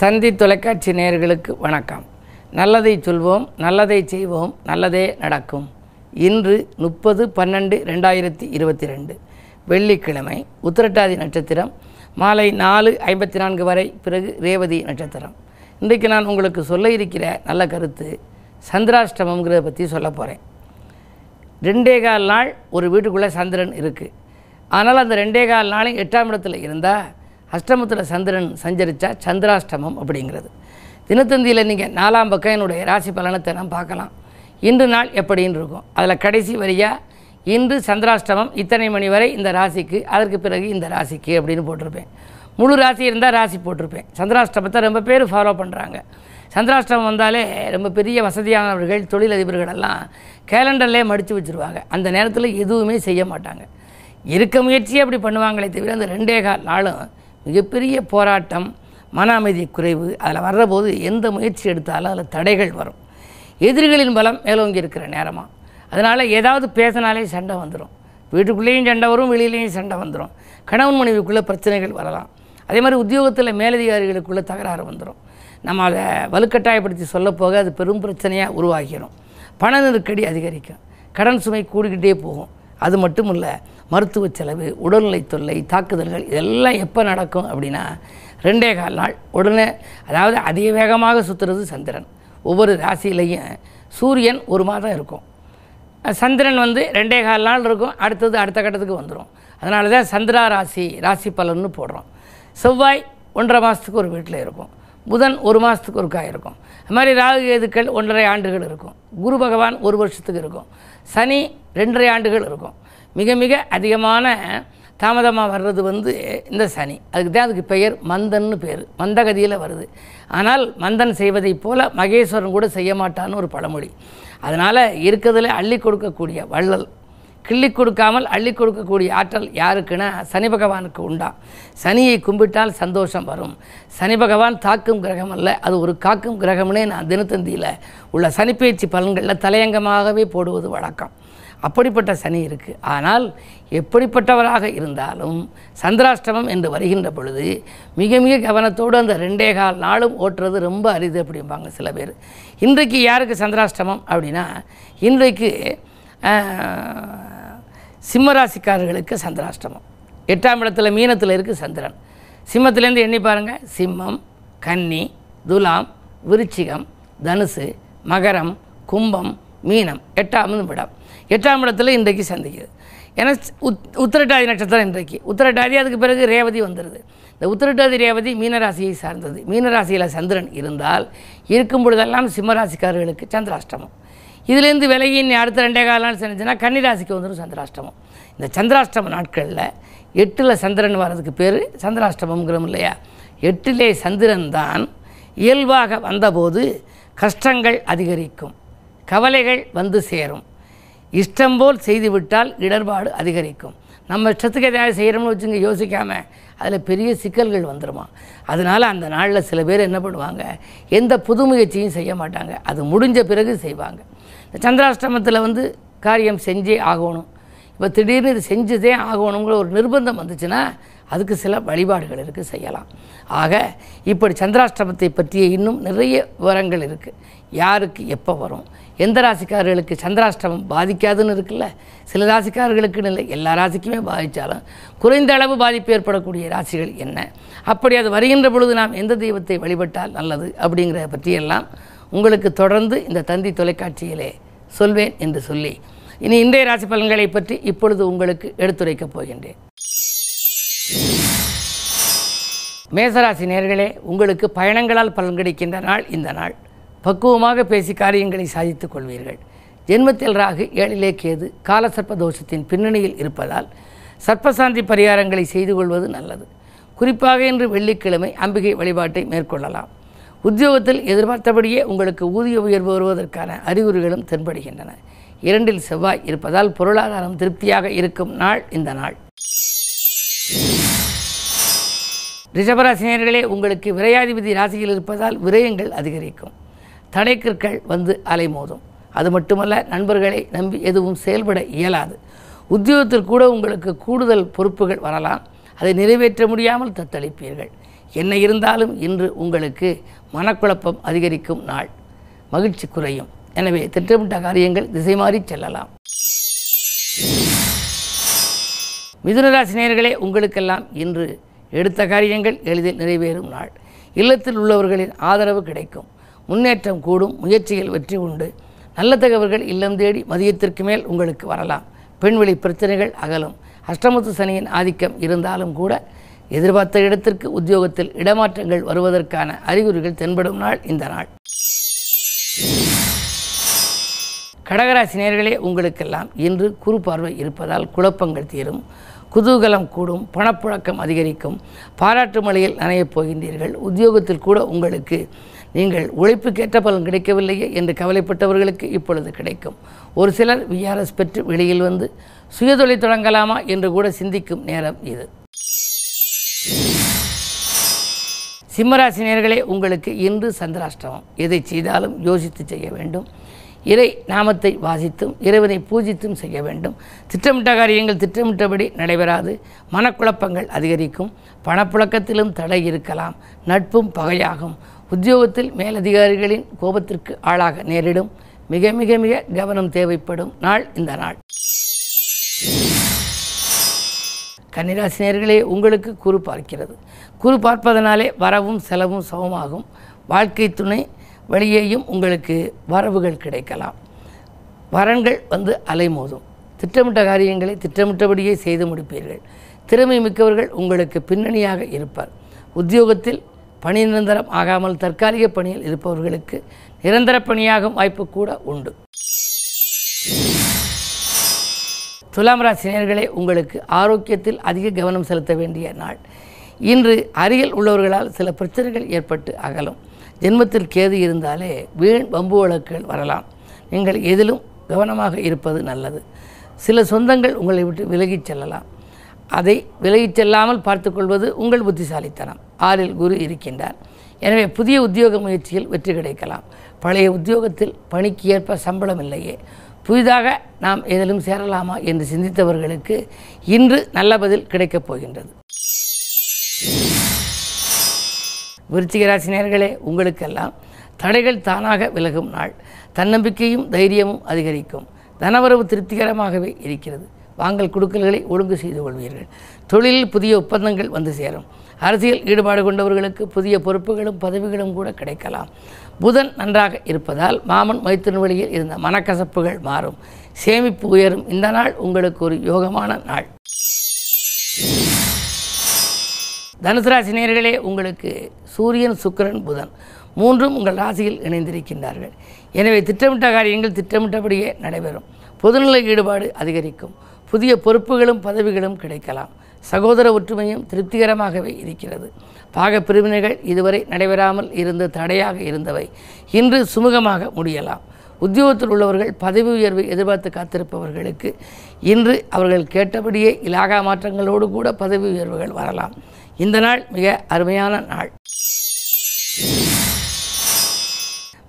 தந்தி தொலைக்காட்சி நேயர்களுக்கு வணக்கம். நல்லதை சொல்வோம் நல்லதை செய்வோம் நல்லதே நடக்கும். இன்று முப்பது பன்னெண்டு ரெண்டாயிரத்தி இருபத்தி ரெண்டு வெள்ளிக்கிழமை உத்திரட்டாதி நட்சத்திரம் மாலை நாலு ஐம்பத்தி நான்கு வரை பிறகு ரேவதி நட்சத்திரம். இன்றைக்கு நான் உங்களுக்கு சொல்ல இருக்கிற நல்ல கருத்து சந்திராஷ்டமங்கிறத பற்றி சொல்ல போகிறேன் ரெண்டே கால் நாள் ஒரு வீட்டுக்குள்ளே சந்திரன் இருக்குது ஆனால் அந்த ரெண்டே கால் நாளும் எட்டாம் இடத்துல இருந்தால் அஷ்டமத்தில் சந்திரன் சஞ்சரித்தா சந்திராஷ்டமம் அப்படிங்கிறது. தினத்தந்தியில் நீங்கள் நாலாம் பக்கம் என்னுடைய ராசி பலனத்தை நான் பார்க்கலாம். இன்று நாள் எப்படின்னு இருக்கும். அதில் கடைசி வரியாக இன்று சந்திராஷ்டமம் இத்தனை மணி வரை இந்த ராசிக்கு அதற்கு பிறகு இந்த ராசிக்கு அப்படின்னு போட்டிருப்பேன். முழு ராசி இருந்தால் ராசி போட்டிருப்பேன். சந்திராஷ்டமத்தை ரொம்ப பேர் ஃபாலோ பண்ணுறாங்க சந்திராஷ்டமம் வந்தாலே ரொம்ப பெரிய வசதியானவர்கள் தொழிலதிபர்கள் எல்லாம் கேலண்டர்லேயே மடித்து வச்சுருவாங்க. அந்த நேரத்தில் எதுவுமே செய்ய மாட்டாங்க. இருக்க முயற்சியே அப்படி பண்ணுவாங்களே தவிர அந்த ரெண்டே கால் நாளும் மிகப்பெரிய போராட்டம் மன அமைதி குறைவு அதில் வர்றபோது எந்த முயற்சி எடுத்தாலும் அதில் தடைகள் வரும். எதிரிகளின் பலம் மேலோங்கி இருக்கிற நேரமாக அதனால் ஏதாவது பேசினாலே சண்டை வந்துடும் வீட்டுக்குள்ளேயும் சண்டை வரும் வெளியிலேயும் சண்டை வந்துடும் கணவன் மனைவிக்குள்ளே பிரச்சனைகள் வரலாம். அதே மாதிரி உத்தியோகத்தில் மேலதிகாரிகளுக்குள்ளே தகராறு வந்துடும் நம்ம அதை வலுக்கட்டாயப்படுத்தி சொல்லப்போக போக அது பெரும் பிரச்சனையாக உருவாகிடும் பண நெருக்கடி அதிகரிக்கும். கடன் சுமை கூடிக்கிட்டே போகும். அது மட்டும் இல்லை மருத்துவ செலவு உடல்நிலை தொல்லை தாக்குதல்கள் இதெல்லாம் எப்போ நடக்கும் அப்படின்னா ரெண்டே கால் நாள். உடனே அதாவது அதிக வேகமாக சுற்றுறது சந்திரன். ஒவ்வொரு ராசியிலையும் சூரியன் ஒரு மாதம் இருக்கும். சந்திரன் வந்து ரெண்டே கால் நாள் இருக்கும் அடுத்தது அடுத்த கட்டத்துக்கு வந்துடும் அதனால தான் சந்திரா ராசி ராசி பலன்னு போடுறோம். செவ்வாய் ஒன்றரை மாதத்துக்கு ஒரு வீட்டில் இருக்கும். புதன் ஒரு மாதத்துக்கு ஒருக்கா இருக்கும். அது மாதிரி ராகு கேதுக்கள் ஒன்றரை ஆண்டுகள் இருக்கும். குரு பகவான் ஒரு வருஷத்துக்கு இருக்கும். சனி ரெண்டரை ஆண்டுகள் இருக்கும். மிக மிக அதிகமான தாமதமாக வர்றது வந்து இந்த சனி. அதுக்கு தான் அதுக்கு பெயர் மந்தன்னு பேர். மந்தகதியில் வருது. ஆனால் மந்தன் செய்வதைப் போல மகேஸ்வரன் கூட செய்ய மாட்டான்னு ஒரு பழமொழி. அதனால் இருக்கிறதுல அள்ளி கொடுக்கக்கூடிய வள்ளல் கிள்ளி கொடுக்காமல் அள்ளி கொடுக்கக்கூடிய ஆற்றல் யாருக்குன்னா சனி பகவானுக்கு உண்டா? சனியை கும்பிட்டால் சந்தோஷம் வரும். சனி பகவான் தாக்கும் கிரகம் அல்ல. அது ஒரு காக்கும் கிரகம்னே நான் தினத்தந்தியில் உள்ள சனிப்பயிற்சி பலன்களில் தலையங்கமாகவே போடுவது வழக்கம். அப்படிப்பட்ட சனி இருக்குது ஆனால் எப்படிப்பட்டவராக இருந்தாலும் சந்திராஷ்டமம் என்று வருகின்ற பொழுது மிக மிக கவனத்தோடு அந்த ரெண்டே கால் நாளும் ஓட்டுறது ரொம்ப அரிது அப்படிம்பாங்க சில பேர். இன்றைக்கு யாருக்கு சந்திராஷ்டமம் அப்படின்னா இன்றைக்கு சிம்மராசிக்காரர்களுக்கு சந்திராஷ்டமம். எட்டாம் இடத்துல மீனத்தில் இருக்குது சந்திரன். சிம்மத்திலேருந்து எண்ணி பாருங்கள் சிம்மம் கன்னி துலாம் விருச்சிகம் தனுசு மகரம் கும்பம் மீனம். எட்டாம் இடம். எட்டாம் இடத்துல இன்றைக்கு சந்திக்குது. ஏன்னா உத் உத்திரட்டாதி நட்சத்திரம் இன்றைக்கு. உத்திரட்டாதி அதுக்கு பிறகு ரேவதி வந்துடுது இந்த உத்திரட்டாதி ரேவதி மீனராசியை சார்ந்தது. மீனராசியில் சந்திரன் இருந்தால் இருக்கும் பொழுதெல்லாம் சிம்மராசிக்காரர்களுக்கு சந்திராஷ்டமம். இதுலேருந்து விலகி நீ அடுத்த ரெண்டே கால நாள் செஞ்சுன்னா கன்னிராசிக்கு வந்துடும் சந்திராஷ்டமம். இந்த சந்திராஷ்டம நாட்களில் எட்டில் சந்திரன் வர்றதுக்கு பேர் சந்திராஷ்டமங்கிறோம் இல்லையா? எட்டிலே சந்திரன் தான் இயல்பாக வந்தபோது கஷ்டங்கள் அதிகரிக்கும் கவலைகள் வந்து சேரும். இஷ்டம் போல் செய்துவிட்டால் இடர்பாடு அதிகரிக்கும். நம்ம இஷ்டத்துக்கு எதாவது செய்கிறோம்னு வச்சுங்க யோசிக்காமல் அதில் பெரிய சிக்கல்கள் வந்துடுமா அதனால் அந்த நாளில் சில பேர் என்ன பண்ணுவாங்க எந்த புது முயற்சியும் செய்ய மாட்டாங்க. அது முடிஞ்ச பிறகு செய்வாங்க. இந்த சந்திராஷ்டமத்தில் வந்து காரியம் செஞ்சே ஆகணும். இப்போ திடீர்னு இது செஞ்சுதே ஆகணுங்கிற ஒரு நிர்பந்தம் வந்துச்சுன்னா அதுக்கு சில வழிபாடுகள் இருக்குது செய்யலாம். ஆக இப்படி சந்திராஷ்டமத்தை பற்றிய இன்னும் நிறைய விவரங்கள் இருக்குது யாருக்கு எப்போ வரும்? எந்த ராசிக்காரர்களுக்கு சந்திராஷ்டமம் பாதிக்காதுன்னு இருக்குல்ல? சில ராசிக்காரர்களுக்குன்னு இல்லை எல்லா ராசிக்குமே பாதித்தாலும் குறைந்த அளவு பாதிப்பு ஏற்படக்கூடிய ராசிகள் என்ன? அப்படி அது வருகின்ற பொழுது நாம் எந்த தெய்வத்தை வழிபட்டால் நல்லது அப்படிங்கிறத பற்றியெல்லாம் உங்களுக்கு தொடர்ந்து இந்த தந்தி தொலைக்காட்சியிலே சொல்வேன் என்று சொல்லி இனி இன்றைய ராசி பலன்களை பற்றி இப்பொழுது உங்களுக்கு எடுத்துரைக்கப் போகின்றேன். மேசராசி நேர்களே உங்களுக்கு பயணங்களால் பலன் கிடைக்கின்ற நாள் இந்த நாள். பக்குவமாக பேசி காரியங்களை சாதித்துக் கொள்வீர்கள். ஜென்மத்தில் ராகு ஏழிலே கேது காலசர்ப்ப தோஷத்தின் பின்னணியில் இருப்பதால் சர்ப்பசாந்தி பரிகாரங்களை செய்து கொள்வது நல்லது. குறிப்பாக இன்று வெள்ளிக்கிழமை அம்பிகை வழிபாட்டை மேற்கொள்ளலாம். உத்தியோகத்தில் எதிர்பார்த்தபடியே உங்களுக்கு ஊதிய உயர்வு வருவதற்கான அறிகுறிகளும் தென்படுகின்றன. இரண்டில் செவ்வாய் இருப்பதால் பொருளாதாரம் திருப்தியாக இருக்கும் நாள் இந்த நாள். ரிஷபராசினியர்களே உங்களுக்கு விரையாதிபதி ராசியில் இருப்பதால் விரயங்கள் அதிகரிக்கும். தடைக்கற்கள் வந்து அலைமோதும். அது மட்டுமல்ல நண்பர்களை நம்பி எதுவும் செயல்பட இயலாது. உத்தியோகத்தில் கூட உங்களுக்கு கூடுதல் பொறுப்புகள் வரலாம். அதை நிறைவேற்ற முடியாமல் தத்தளிப்பீர்கள். என்ன இருந்தாலும் இன்று உங்களுக்கு மனக்குழப்பம் அதிகரிக்கும் நாள். மகிழ்ச்சி குறையும். எனவே திட்டமிட்ட காரியங்கள் திசை மாறி செல்லலாம். மிதுனராசி உங்களுக்கெல்லாம் இன்று எடுத்த காரியங்கள் எளிதில் நிறைவேறும் நாள். இல்லத்தில் உள்ளவர்களின் ஆதரவு கிடைக்கும். முன்னேற்றம் கூடும் முயற்சியில் வெற்றி உண்டு. நல்ல தகவல்கள் இல்லம் தேடி மதியத்திற்கு மேல் உங்களுக்கு வரலாம். பெண்வெளி பிரச்சனைகள் அகலும். அஷ்டமத்து சனியின் ஆதிக்கம் இருந்தாலும் கூட எதிர்பார்த்த இடத்திற்கு உத்தியோகத்தில் இடமாற்றங்கள் வருவதற்கான அறிகுறிகள் தென்படும் நாள் இந்த நாள். கடகராசி நேர்களே உங்களுக்கெல்லாம் இன்று குறு பார்வை இருப்பதால் குழப்பங்கள் தீரும். குதூகலம் கூடும் பணப்புழக்கம் அதிகரிக்கும். பாராட்டு மலையில் நனையப் போகின்றீர்கள். உத்தியோகத்தில் கூட உங்களுக்கு நீங்கள் உழைப்புக்கேற்ற பலன் கிடைக்கவில்லையே என்று கவலைப்பட்டவர்களுக்கு இப்பொழுது கிடைக்கும். ஒரு சிலர் விஆர்எஸ் பெற்று வெளியில் வந்து சுயதொழில் தொடங்கலாமா? என்று கூட சிந்திக்கும் நேரம் இது. சிம்மராசினியர்களே உங்களுக்கு இன்று சந்திராஷ்டமம். எதை செய்தாலும் யோசித்து செய்ய வேண்டும். இறை நாமத்தை வாசித்தும் இறைவனை பூஜித்தும் செய்ய வேண்டும். திட்டமிட்ட காரியங்கள் திட்டமிட்டபடி நடைபெறாது. மனக்குழப்பங்கள் அதிகரிக்கும். பணப்புழக்கத்திலும் தடை இருக்கலாம். நட்பும் பகையாகும். உத்தியோகத்தில் மேலதிகாரிகளின் கோபத்திற்கு ஆளாக நேரிடும். மிக மிக மிக கவனம் தேவைப்படும் நாள் இந்த நாள். கன்னிராசினியர்களே உங்களுக்கு குரு பார்க்கிறது. குரு பார்ப்பதனாலே வரவும் செலவும் சமமாகும். வாழ்க்கை துணை வழியேயும் உங்களுக்கு வரவுகள் கிடைக்கலாம். வரன்கள் வந்து அலைமோதும். திட்டமிட்ட காரியங்களை திட்டமிட்டபடியே செய்து முடிப்பீர்கள். திறமை மிக்கவர்கள் உங்களுக்கு பின்னணியாக இருப்பார். உத்தியோகத்தில் பணி நிரந்தரம் ஆகாமல் தற்காலிக பணியில் இருப்பவர்களுக்கு நிரந்தர பணியாகும் வாய்ப்பு கூட உண்டு. துலாம் ராசினியர்களே உங்களுக்கு ஆரோக்கியத்தில் அதிக கவனம் செலுத்த வேண்டிய நாள். இன்று அருகில் உள்ளவர்களால் சில பிரச்சனைகள் ஏற்பட்டு அகலும். ஜென்மத்தில் கேது இருந்தாலே வீண் வம்பு வழக்குகள் வரலாம். நீங்கள் எதிலும் கவனமாக இருப்பது நல்லது. சில சொந்தங்கள் உங்களை விட்டு விலகிச் செல்லலாம். அதை விலகிச் செல்லாமல் பார்த்துக்கொள்வது உங்கள் புத்திசாலித்தனம். ஆறில் குரு இருக்கின்றார். எனவே புதிய உத்தியோக முயற்சியில் வெற்றி கிடைக்கலாம். பழைய உத்தியோகத்தில் பணிக்கு ஏற்ப சம்பளம் இல்லையே. புதிதாக நாம் எதிலும் சேரலாமா என்று சிந்தித்தவர்களுக்கு இன்று நல்ல பதில் கிடைக்கப் போகின்றது. விருச்சிக ராசினியர்களே உங்களுக்கெல்லாம் தடைகள் தானாக விலகும் நாள். தன்னம்பிக்கையும் தைரியமும் அதிகரிக்கும். தனவரவு திருப்திகரமாகவே இருக்கிறது. வாங்கல் கொடுக்கல்களை ஒழுங்கு செய்து கொள்வீர்கள். தொழிலில் புதிய ஒப்பந்தங்கள் வந்து சேரும். அரசியல் ஈடுபாடு கொண்டவர்களுக்கு புதிய பொறுப்புகளும் பதவிகளும் கூட கிடைக்கலாம். புதன் நன்றாக இருப்பதால் மாமன் மைத்திரன் வழியில் இருந்த மனக்கசப்புகள் மாறும். சேமிப்பு உயரும். இந்த நாள் உங்களுக்கு ஒரு யோகமான நாள். தனுசு ராசி நேர்களே உங்களுக்கு சூரியன் சுக்கரன் புதன் மூன்றும் உங்கள் ராசியில் இணைந்திருக்கின்றார்கள். எனவே திட்டமிட்ட காரியங்கள் திட்டமிட்டபடியே நடைபெறும். பொதுநிலை ஈடுபாடு அதிகரிக்கும். புதிய பொறுப்புகளும் பதவிகளும் கிடைக்கலாம். சகோதர ஒற்றுமையும் திருப்திகரமாகவே இருக்கிறது. பாக பிரிவினைகள் இதுவரை நடைபெறாமல் இருந்து தடையாக இருந்தவை. இன்று சுமூகமாக முடியலாம். உத்தியோகத்தில் உள்ளவர்கள் பதவி உயர்வை எதிர்பார்த்து காத்திருப்பவர்களுக்கு இன்று அவர்கள் கேட்டபடியே இலாகா மாற்றங்களோடு கூட பதவி உயர்வுகள் வரலாம். இந்த நாள் மிக அருமையான நாள்.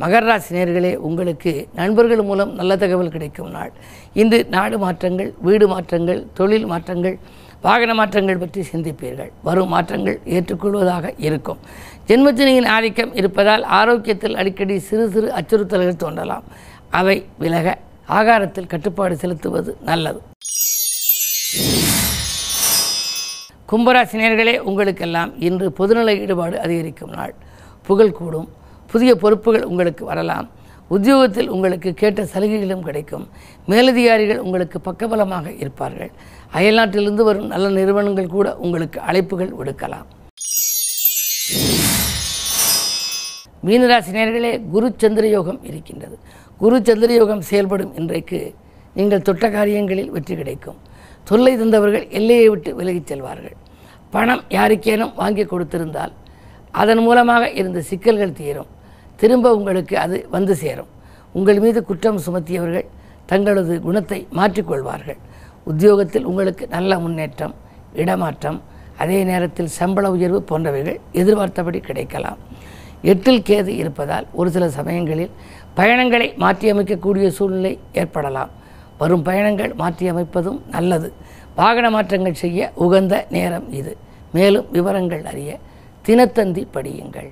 மகராசி நேர்களே உங்களுக்கு நண்பர்கள் மூலம் நல்ல தகவல் கிடைக்கும் நாள். இன்று நாடு மாற்றங்கள் வீடு மாற்றங்கள் தொழில் மாற்றங்கள் வாகன மாற்றங்கள் பற்றி சிந்திப்பீர்கள். வரும் மாற்றங்கள் ஏற்றுக்கொள்வதாக இருக்கும். ஜென்மத்தினியின் ஆதிக்கம் இருப்பதால் ஆரோக்கியத்தில் அடிக்கடி சிறு சிறு அச்சுறுத்தல்கள் தோன்றலாம். அவை விலக ஆகாரத்தில் கட்டுப்பாடு செலுத்துவது நல்லது. கும்பராசினியர்களே உங்களுக்கெல்லாம் இன்று பொதுநல ஈடுபாடு அதிகரிக்கும் நாள். புகழ் கூடும். புதிய பொறுப்புகள் உங்களுக்கு வரலாம். உத்தியோகத்தில் உங்களுக்கு கேட்ட சலுகைகளும் கிடைக்கும். மேலதிகாரிகள் உங்களுக்கு பக்கபலமாக இருப்பார்கள். அயல்நாட்டிலிருந்து வரும் நல்ல நிறுவனங்கள் கூட உங்களுக்கு அழைப்புகள் விடுக்கலாம். மீனராசி நேர்களே குரு சந்திர யோகம் இருக்கின்றது. குரு சந்திர யோகம் செயல்படும் இன்றைக்கு நீங்கள் தொட்ட காரியங்களில் வெற்றி கிடைக்கும். தொல்லை தந்தவர்கள் எல்லையை விட்டு விலகிச் செல்வார்கள். பணம் யாருக்கேனும் வாங்கி கொடுத்திருந்தால் அதன் மூலமாக இருந்த சிக்கல்கள் தீரும். திரும்ப உங்களுக்கு அது வந்து சேரும். உங்கள் மீது குற்றம் சுமத்தியவர்கள் தங்களது குணத்தை மாற்றிக்கொள்வார்கள். உத்தியோகத்தில் உங்களுக்கு நல்ல முன்னேற்றம் இடமாற்றம் அதே நேரத்தில் சம்பள உயர்வு போன்றவைகள் எதிர்பார்த்தபடி கிடைக்கலாம். எட்டில் கேது இருப்பதால் ஒரு சில சமயங்களில் பயணங்களை மாற்றியமைக்கக்கூடிய சூழ்நிலை ஏற்படலாம். வரும் பயணங்கள் மாற்றியமைப்பதும் நல்லது. வாகன மாற்றங்கள் செய்ய உகந்த நேரம் இது. மேலும் விவரங்கள் அறிய தினத்தந்தி படியுங்கள்.